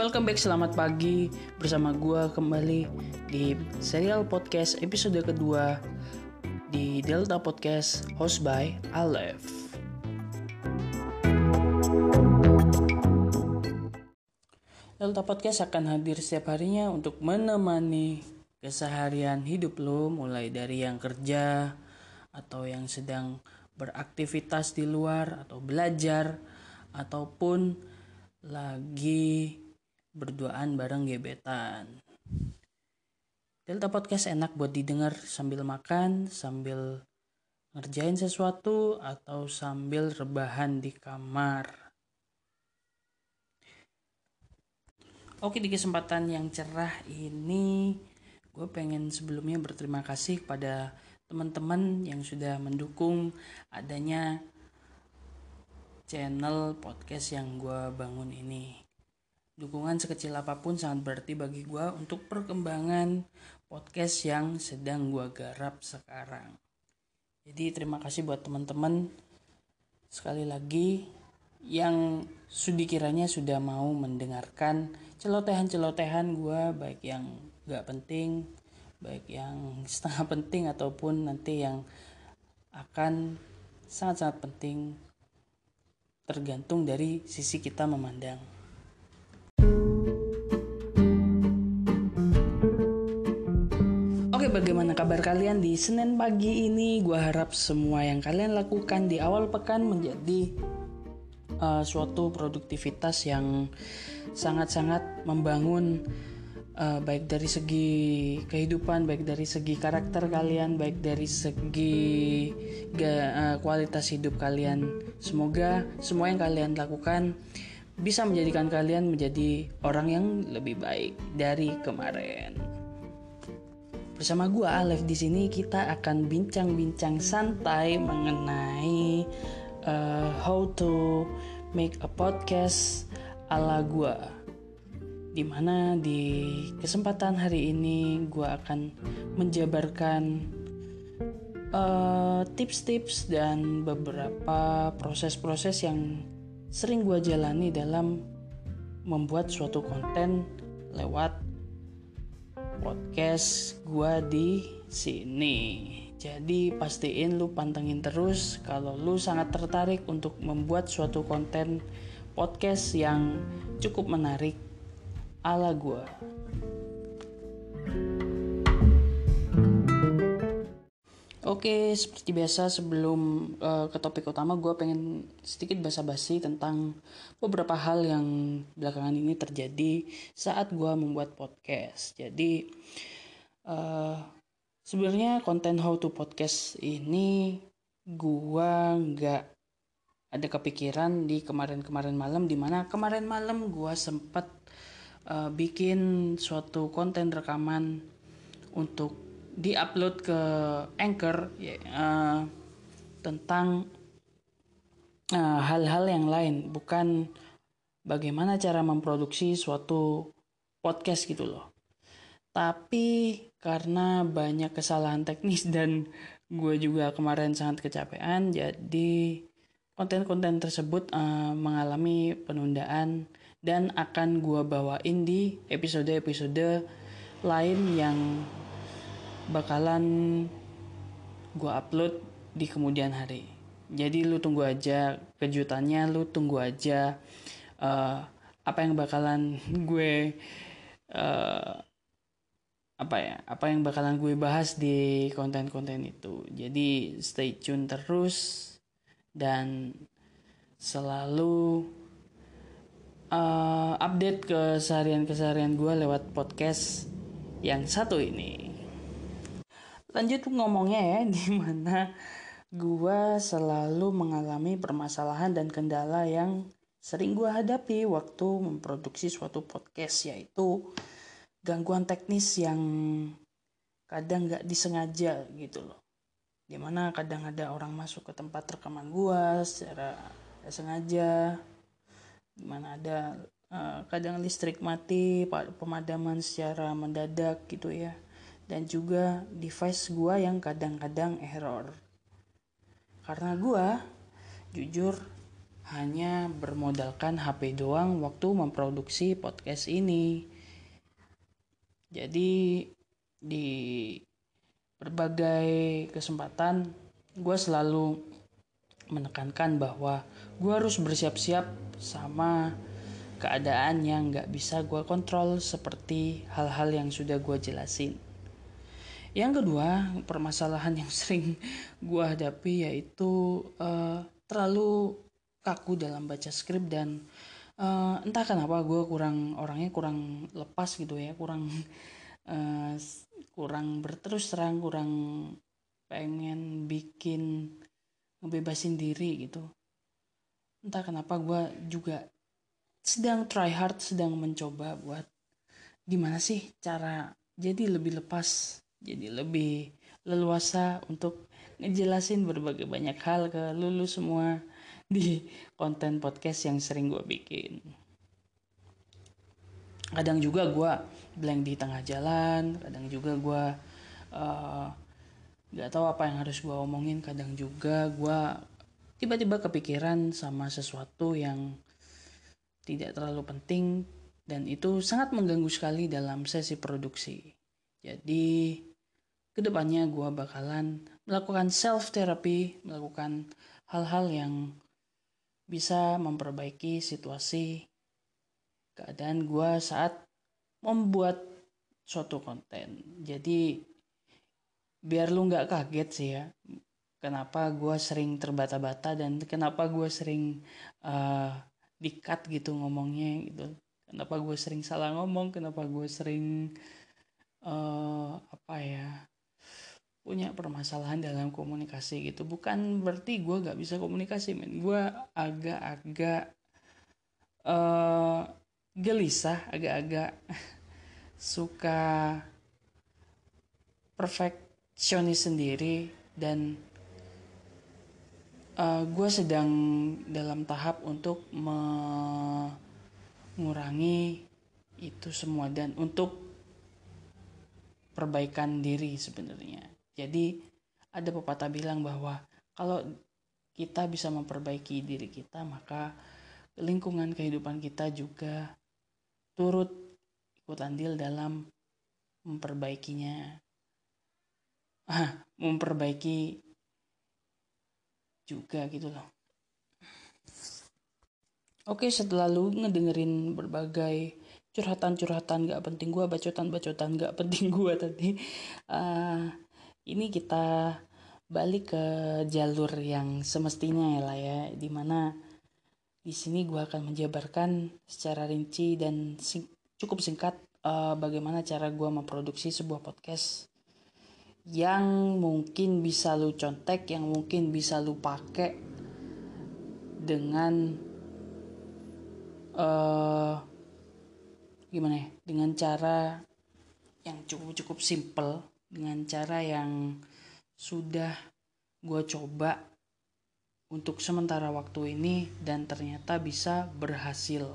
Welcome back, selamat pagi bersama gue kembali di serial podcast episode kedua di Delta Podcast host by Aleph. Delta Podcast akan hadir setiap harinya untuk menemani keseharian hidup lo mulai dari yang kerja atau yang sedang beraktivitas di luar atau belajar ataupun lagi berduaan bareng gebetan. Delta Podcast enak buat didengar sambil makan, sambil ngerjain sesuatu, atau sambil rebahan di kamar. Oke, di kesempatan yang cerah ini, gue pengen sebelumnya berterima kasih kepada teman-teman yang sudah mendukung adanya channel podcast yang gue bangun ini. Dukungan sekecil apa pun sangat berarti bagi gue untuk perkembangan podcast yang sedang gue garap sekarang. Jadi terima kasih buat teman-teman sekali lagi yang sudi kiranya sudah mau mendengarkan celotehan-celotehan gue baik yang gak penting, baik yang setengah penting ataupun nanti yang akan sangat-sangat penting tergantung dari sisi kita memandang. Bagaimana kabar kalian di Senin pagi ini? Gue harap semua yang kalian lakukan di awal pekan menjadi uh, suatu produktivitas yang sangat-sangat membangun uh, baik dari segi kehidupan, baik dari segi karakter kalian, baik dari segi uh, kualitas hidup kalian. Semoga semua yang kalian lakukan bisa menjadikan kalian menjadi orang yang lebih baik dari kemarin. Bersama gue Alef di sini kita akan bincang-bincang santai mengenai uh, how to make a podcast ala gue. Di mana di kesempatan hari ini gue akan menjabarkan uh, tips-tips dan beberapa proses-proses yang sering gue jalani dalam membuat suatu konten lewat podcast gua di sini. Jadi pastiin lu pantengin terus kalau lu sangat tertarik untuk membuat suatu konten podcast yang cukup menarik ala gua. Oke, seperti biasa sebelum uh, ke topik utama, gue pengen sedikit basa-basi tentang beberapa hal yang belakangan ini terjadi saat gue membuat podcast. Jadi, uh, sebenarnya konten how to podcast ini gue nggak ada kepikiran di kemarin-kemarin malam, di mana kemarin malam gue sempat uh, bikin suatu konten rekaman untuk diupload ke Anchor ya, uh, tentang eh, hal-hal uh, yang lain, bukan bagaimana cara memproduksi suatu podcast gitu loh. Tapi karena banyak kesalahan teknis dan gue juga kemarin sangat kecapean, jadi konten-konten tersebut uh, mengalami penundaan dan akan gue bawain di episode-episode lain yang bakalan gue upload di kemudian hari. Jadi lu tunggu aja kejutannya, lu tunggu aja uh, apa yang bakalan gue uh, apa ya, apa yang bakalan gue bahas di konten-konten itu. Jadi stay tune terus dan selalu uh, update keseharian-keseharian gue lewat podcast yang satu ini lanjut ngomongnya ya di mana gua selalu mengalami permasalahan dan kendala yang sering gua hadapi waktu memproduksi suatu podcast yaitu gangguan teknis yang kadang nggak disengaja gitu loh. Di mana kadang ada orang masuk ke tempat rekaman gua secara sengaja. Di mana ada uh, kadang listrik mati pemadaman secara mendadak gitu ya dan juga device gua yang kadang-kadang error karena gua jujur hanya bermodalkan HP doang waktu memproduksi podcast ini. Jadi di berbagai kesempatan gue selalu menekankan bahwa gue harus bersiap-siap sama keadaan yang gak bisa gue kontrol seperti hal-hal yang sudah gue jelasin. Yang kedua, permasalahan yang sering gue hadapi yaitu uh, terlalu kaku dalam baca skrip dan uh, entah kenapa gue kurang orangnya kurang lepas gitu ya kurang uh, kurang berterus terang kurang pengen bikin ngebebasin diri gitu. Entah kenapa gue juga sedang try hard sedang mencoba buat gimana sih cara jadi lebih lepas jadi lebih leluasa untuk ngejelasin berbagai banyak hal ke lulu semua di konten podcast yang sering gue bikin. Kadang juga gue blank di tengah jalan kadang juga gue uh, gak tahu apa yang harus gue omongin kadang juga gue tiba-tiba kepikiran sama sesuatu yang tidak terlalu penting dan itu sangat mengganggu sekali dalam sesi produksi. Jadi ke depannya gue bakalan melakukan self therapy melakukan hal-hal yang bisa memperbaiki situasi keadaan gue saat membuat suatu konten. Jadi biar lu nggak kaget sih ya, kenapa gue sering terbata-bata dan kenapa gue sering uh, dikat gitu ngomongnya gitu. Kenapa gue sering salah ngomong, kenapa gue sering uh, apa ya punya permasalahan dalam komunikasi gitu. Bukan berarti gue gak bisa komunikasi men. Gue agak-agak uh, gelisah agak-agak suka perfeksionis sendiri dan uh, eh, gue sedang dalam tahap untuk mengurangi itu semua dan untuk perbaikan diri sebenarnya jadi ada pepatah bilang bahwa kalau kita bisa memperbaiki diri kita, maka lingkungan kehidupan kita juga turut ikut andil dalam memperbaikinya. Ah, memperbaiki juga gitu loh. Oke, setelah lu ngedengerin berbagai curhatan-curhatan gak penting gue, bacotan-bacotan gak penting gue tadi. Uh, ini kita balik ke jalur yang semestinya ya lah ya di mana di sini gue akan menjabarkan secara rinci dan sing cukup singkat uh, bagaimana cara gue memproduksi sebuah podcast yang mungkin bisa lu contek yang mungkin bisa lu pakai dengan uh, gimana ya dengan cara yang cukup cukup simple dengan cara yang sudah gue coba untuk sementara waktu ini dan ternyata bisa berhasil.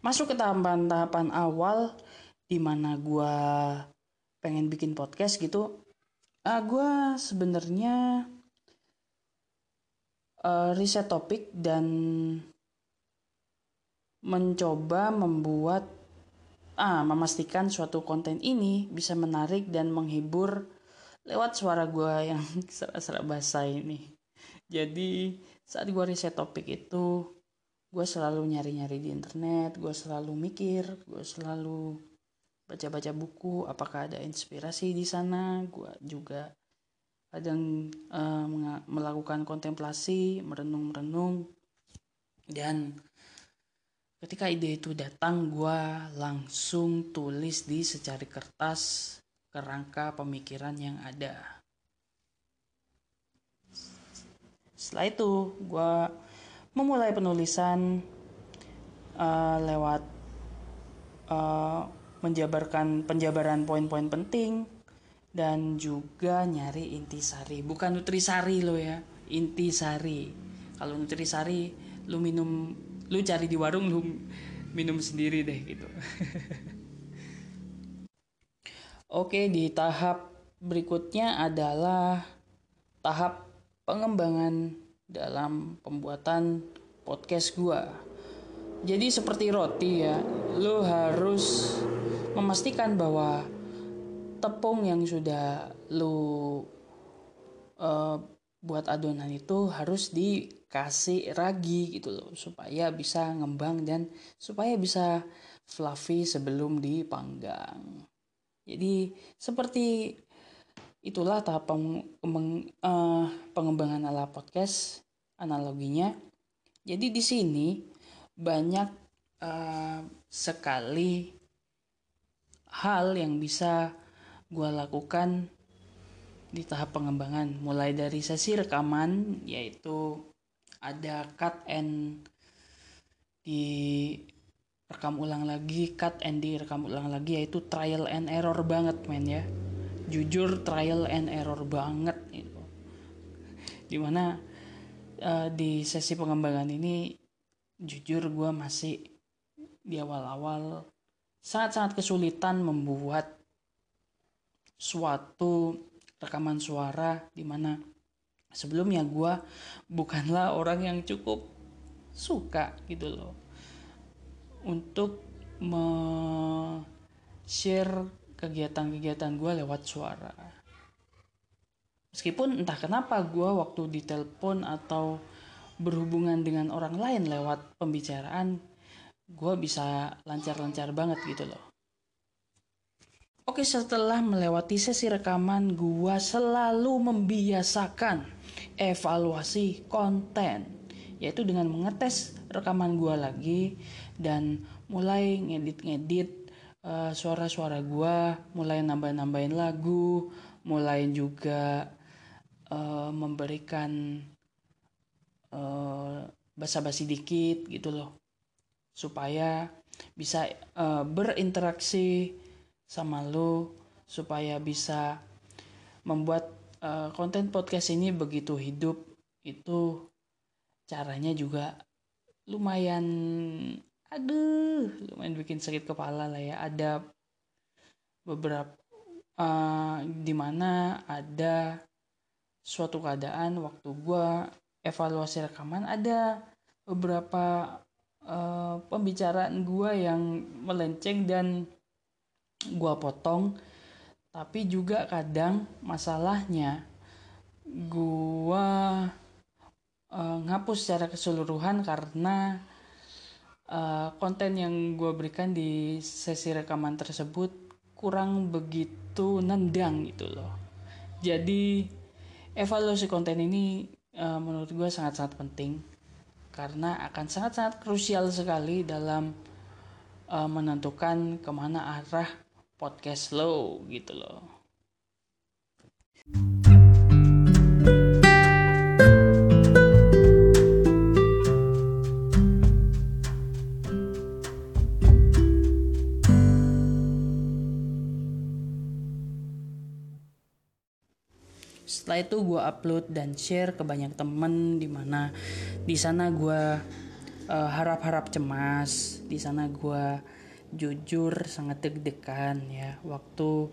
Masuk ke tahapan-tahapan awal di mana gue pengen bikin podcast gitu, uh, ah, gue sebenarnya uh, riset topik dan mencoba membuat ah, memastikan suatu konten ini bisa menarik dan menghibur lewat suara gue yang serak-serak bahasa ini. Jadi saat gue riset topik itu, gue selalu nyari-nyari di internet, gue selalu mikir, gue selalu baca-baca buku, apakah ada inspirasi di sana. Gue juga kadang uh, melakukan kontemplasi, merenung-merenung, dan Ketika ide itu datang, gue langsung tulis di secari kertas kerangka pemikiran yang ada. Setelah itu, gue memulai penulisan uh, lewat uh, menjabarkan penjabaran poin-poin penting dan juga nyari intisari, bukan nutrisari lo ya, intisari. Kalau nutrisari, lu minum lu cari di warung lu minum sendiri deh gitu oke di tahap berikutnya adalah tahap pengembangan dalam pembuatan podcast gue. Jadi seperti roti ya, lo harus memastikan bahwa tepung yang sudah lo uh, buat adonan itu harus dikasih ragi gitu loh supaya bisa ngembang dan supaya bisa fluffy sebelum dipanggang. Jadi seperti itulah tahap peng, uh, pengembangan ala podcast analoginya. Jadi di sini banyak uh, sekali hal yang bisa gue lakukan di tahap pengembangan mulai dari sesi rekaman yaitu ada cut and di rekam ulang lagi cut and di rekam ulang lagi yaitu trial and error banget men ya. Jujur trial and error banget itu di mana uh, di sesi pengembangan ini jujur gue masih di awal-awal sangat-sangat kesulitan membuat suatu rekaman suara di mana sebelumnya gue bukanlah orang yang cukup suka gitu loh. Untuk share kegiatan-kegiatan gue lewat suara. Meskipun entah kenapa gue waktu ditelepon atau berhubungan dengan orang lain lewat pembicaraan gue bisa lancar-lancar banget gitu loh. Oke setelah melewati sesi rekaman gua selalu membiasakan evaluasi konten yaitu dengan mengetes rekaman gua lagi dan mulai ngedit-ngedit uh, suara-suara gua, mulai nambah-nambahin lagu, mulai juga uh, memberikan uh, basa-basi dikit gitu loh. Supaya bisa uh, berinteraksi sama lo supaya bisa membuat uh, konten podcast ini begitu hidup itu caranya juga lumayan aduh lumayan bikin sakit kepala lah ya. Ada beberapa uh, di mana ada suatu keadaan waktu gue evaluasi rekaman ada beberapa uh, pembicaraan gue yang melenceng dan gua potong tapi juga kadang masalahnya gua uh, ngapus secara keseluruhan karena uh, konten yang gua berikan di sesi rekaman tersebut kurang begitu nendang gitu loh. Jadi evaluasi konten ini uh, menurut gue sangat-sangat penting karena akan sangat-sangat krusial sekali dalam uh, menentukan ke mana arah podcast lo gitu loh. Setelah itu gue upload dan share ke banyak temen di mana di sana gue uh, harap-harap cemas, di sana gue jujur sangat deg-degan ya. Waktu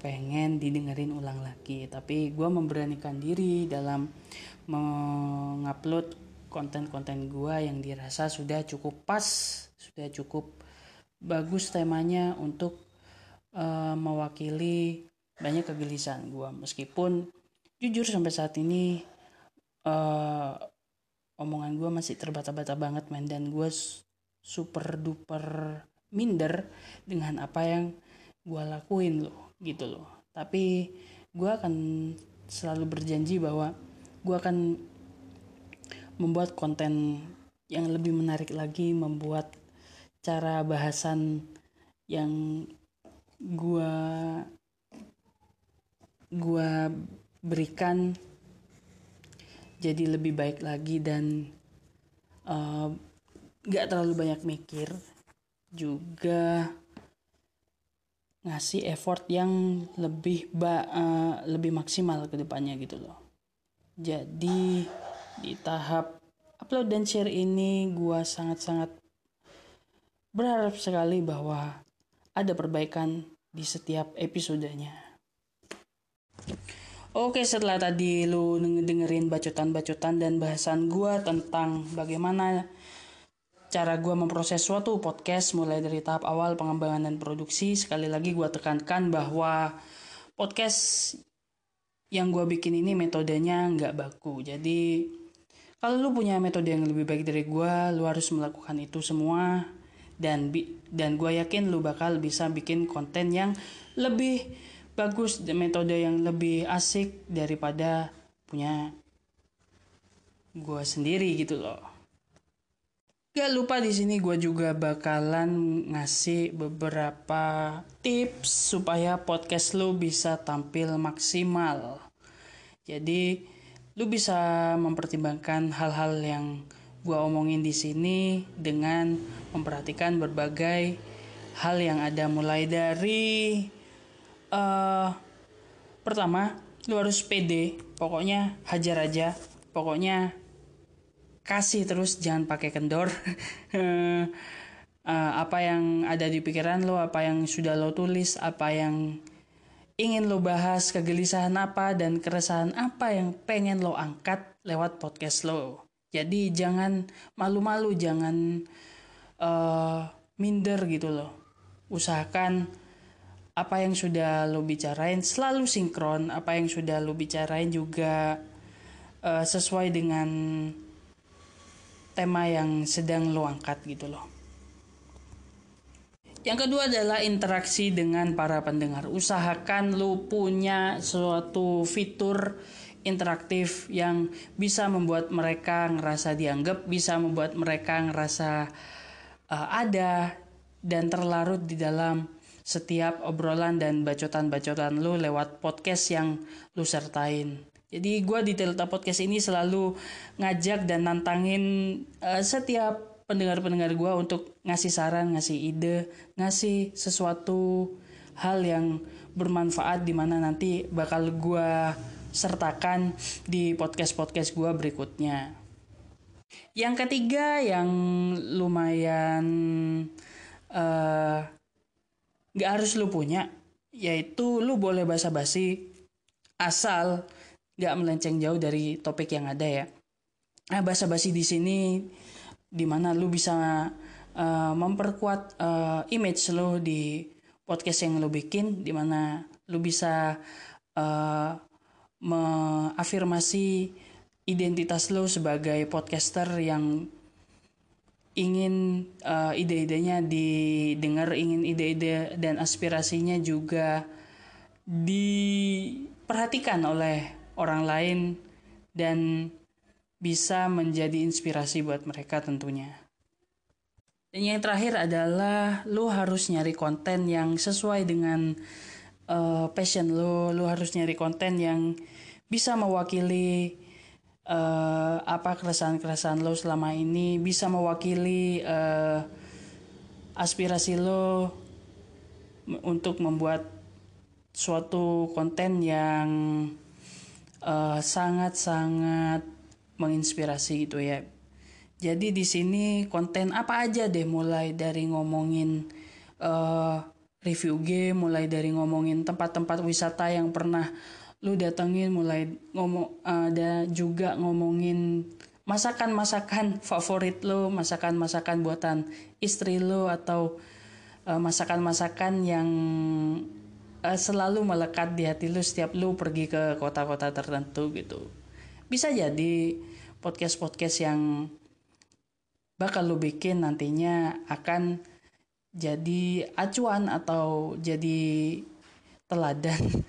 pengen didengerin ulang lagi. Tapi gue memberanikan diri dalam mengupload konten-konten gue yang dirasa sudah cukup pas sudah cukup bagus temanya untuk uh, mewakili banyak kegelisahan gue meskipun jujur sampai saat ini uh, omongan gue masih terbata-bata banget men dan gue super duper minder dengan apa yang gue lakuin loh gitu loh. Tapi gue akan selalu berjanji bahwa gue akan membuat konten yang lebih menarik lagi membuat cara bahasan yang gue gue berikan jadi lebih baik lagi dan uh, gak terlalu banyak mikir juga ngasih effort yang lebih ba uh, lebih maksimal ke depannya gitu loh. Jadi di tahap upload dan share ini gua sangat-sangat berharap sekali bahwa ada perbaikan di setiap episodenya. Oke, setelah tadi lu dengerin bacotan-bacotan dan bahasan gue tentang bagaimana cara gue memproses suatu podcast mulai dari tahap awal pengembangan dan produksi, sekali lagi gue tekankan bahwa podcast yang gue bikin ini metodenya nggak baku. Jadi kalau lu punya metode yang lebih baik dari gue, lu harus melakukan itu semua dan dan gue yakin lu bakal bisa bikin konten yang lebih bagus metode yang lebih asik daripada punya gue sendiri gitu loh. Gak lupa di sini gue juga bakalan ngasih beberapa tips supaya podcast lu bisa tampil maksimal. Jadi lu bisa mempertimbangkan hal-hal yang gue omongin di sini dengan memperhatikan berbagai hal yang ada mulai dari uh, pertama lu harus pede pokoknya hajar aja pokoknya kasih terus jangan pakai kendor. Uh, apa yang ada di pikiran lo apa yang sudah lo tulis apa yang ingin lo bahas kegelisahan apa dan keresahan apa yang pengen lo angkat lewat podcast lo. Jadi jangan malu-malu jangan uh, minder gitu loh usahakan apa yang sudah lo bicarain selalu sinkron apa yang sudah lo bicarain juga uh, sesuai dengan tema yang sedang lo angkat gitu loh yang kedua adalah interaksi dengan para pendengar. Usahakan lo punya suatu fitur interaktif yang bisa membuat mereka ngerasa dianggap, bisa membuat mereka ngerasa uh, ada dan terlarut di dalam setiap obrolan dan bacotan-bacotan lu lewat podcast yang lu sertain. Jadi gue di Delta Podcast ini selalu ngajak dan nantangin uh, setiap pendengar-pendengar gue untuk ngasih saran, ngasih ide, ngasih sesuatu hal yang bermanfaat di mana nanti bakal gue sertakan di podcast-podcast gue berikutnya. Yang ketiga yang lumayan uh, nggak harus lu punya yaitu lu boleh basa-basi asal nggak melenceng jauh dari topik yang ada ya. Nah basa-basi di sini di mana lu bisa uh, memperkuat uh, image lo di podcast yang lu bikin di mana lu bisa uh, mengafirmasi identitas lo sebagai podcaster yang ingin uh, ide-idenya didengar, ingin ide-ide dan aspirasinya juga diperhatikan oleh orang lain dan bisa menjadi inspirasi buat mereka tentunya. Dan yang terakhir adalah lo harus nyari konten yang sesuai dengan uh, passion lo, lo harus nyari konten yang bisa mewakili uh, apa keresahan-keresahan lo selama ini bisa mewakili uh, aspirasi lo untuk membuat suatu konten yang sangat sangat-sangat menginspirasi gitu ya. Jadi di sini konten apa aja deh mulai dari ngomongin uh, review game, mulai dari ngomongin tempat-tempat wisata yang pernah lu datengin mulai ngomong ada juga ngomongin masakan-masakan favorit lo, masakan-masakan buatan istri lo atau uh, masakan-masakan yang uh, selalu melekat di hati lo setiap lo pergi ke kota-kota tertentu gitu. Bisa jadi podcast-podcast yang bakal lo bikin nantinya akan jadi acuan atau jadi teladan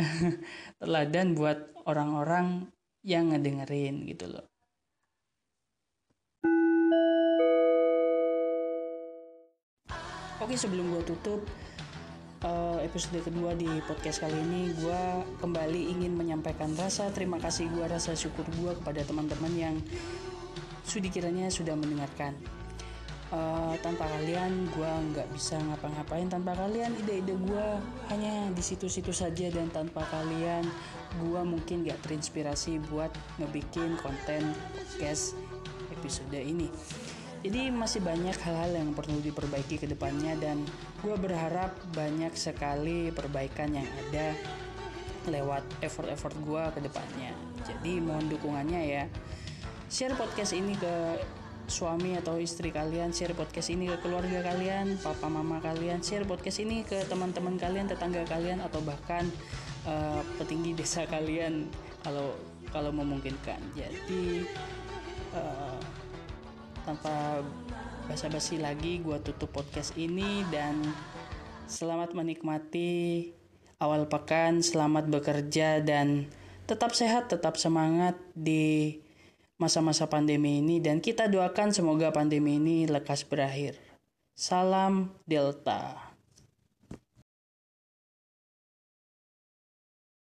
teladan buat orang-orang yang ngedengerin gitu loh. Oke sebelum gue tutup uh, episode kedua di podcast kali ini gue kembali ingin menyampaikan rasa terima kasih gue rasa syukur gue kepada teman-teman yang sudi kiranya sudah mendengarkan. Uh, tanpa kalian gue nggak bisa ngapa-ngapain. Tanpa kalian ide-ide gue hanya di situ-situ saja. Dan tanpa kalian gue mungkin gak terinspirasi buat ngebikin konten podcast episode ini jadi masih banyak hal-hal yang perlu diperbaiki ke depannya dan gue berharap banyak sekali perbaikan yang ada lewat effort-effort gue ke depannya. Jadi mohon dukungannya ya. Share podcast ini ke suami atau istri kalian, share podcast ini ke keluarga kalian, papa mama kalian, share podcast ini ke teman-teman kalian, tetangga kalian atau bahkan uh, petinggi desa kalian kalau kalau memungkinkan. Jadi uh, tanpa basa-basi lagi, gue tutup podcast ini dan selamat menikmati awal pekan, selamat bekerja dan tetap sehat, tetap semangat di masa-masa pandemi ini dan kita doakan semoga pandemi ini lekas berakhir. Salam Delta.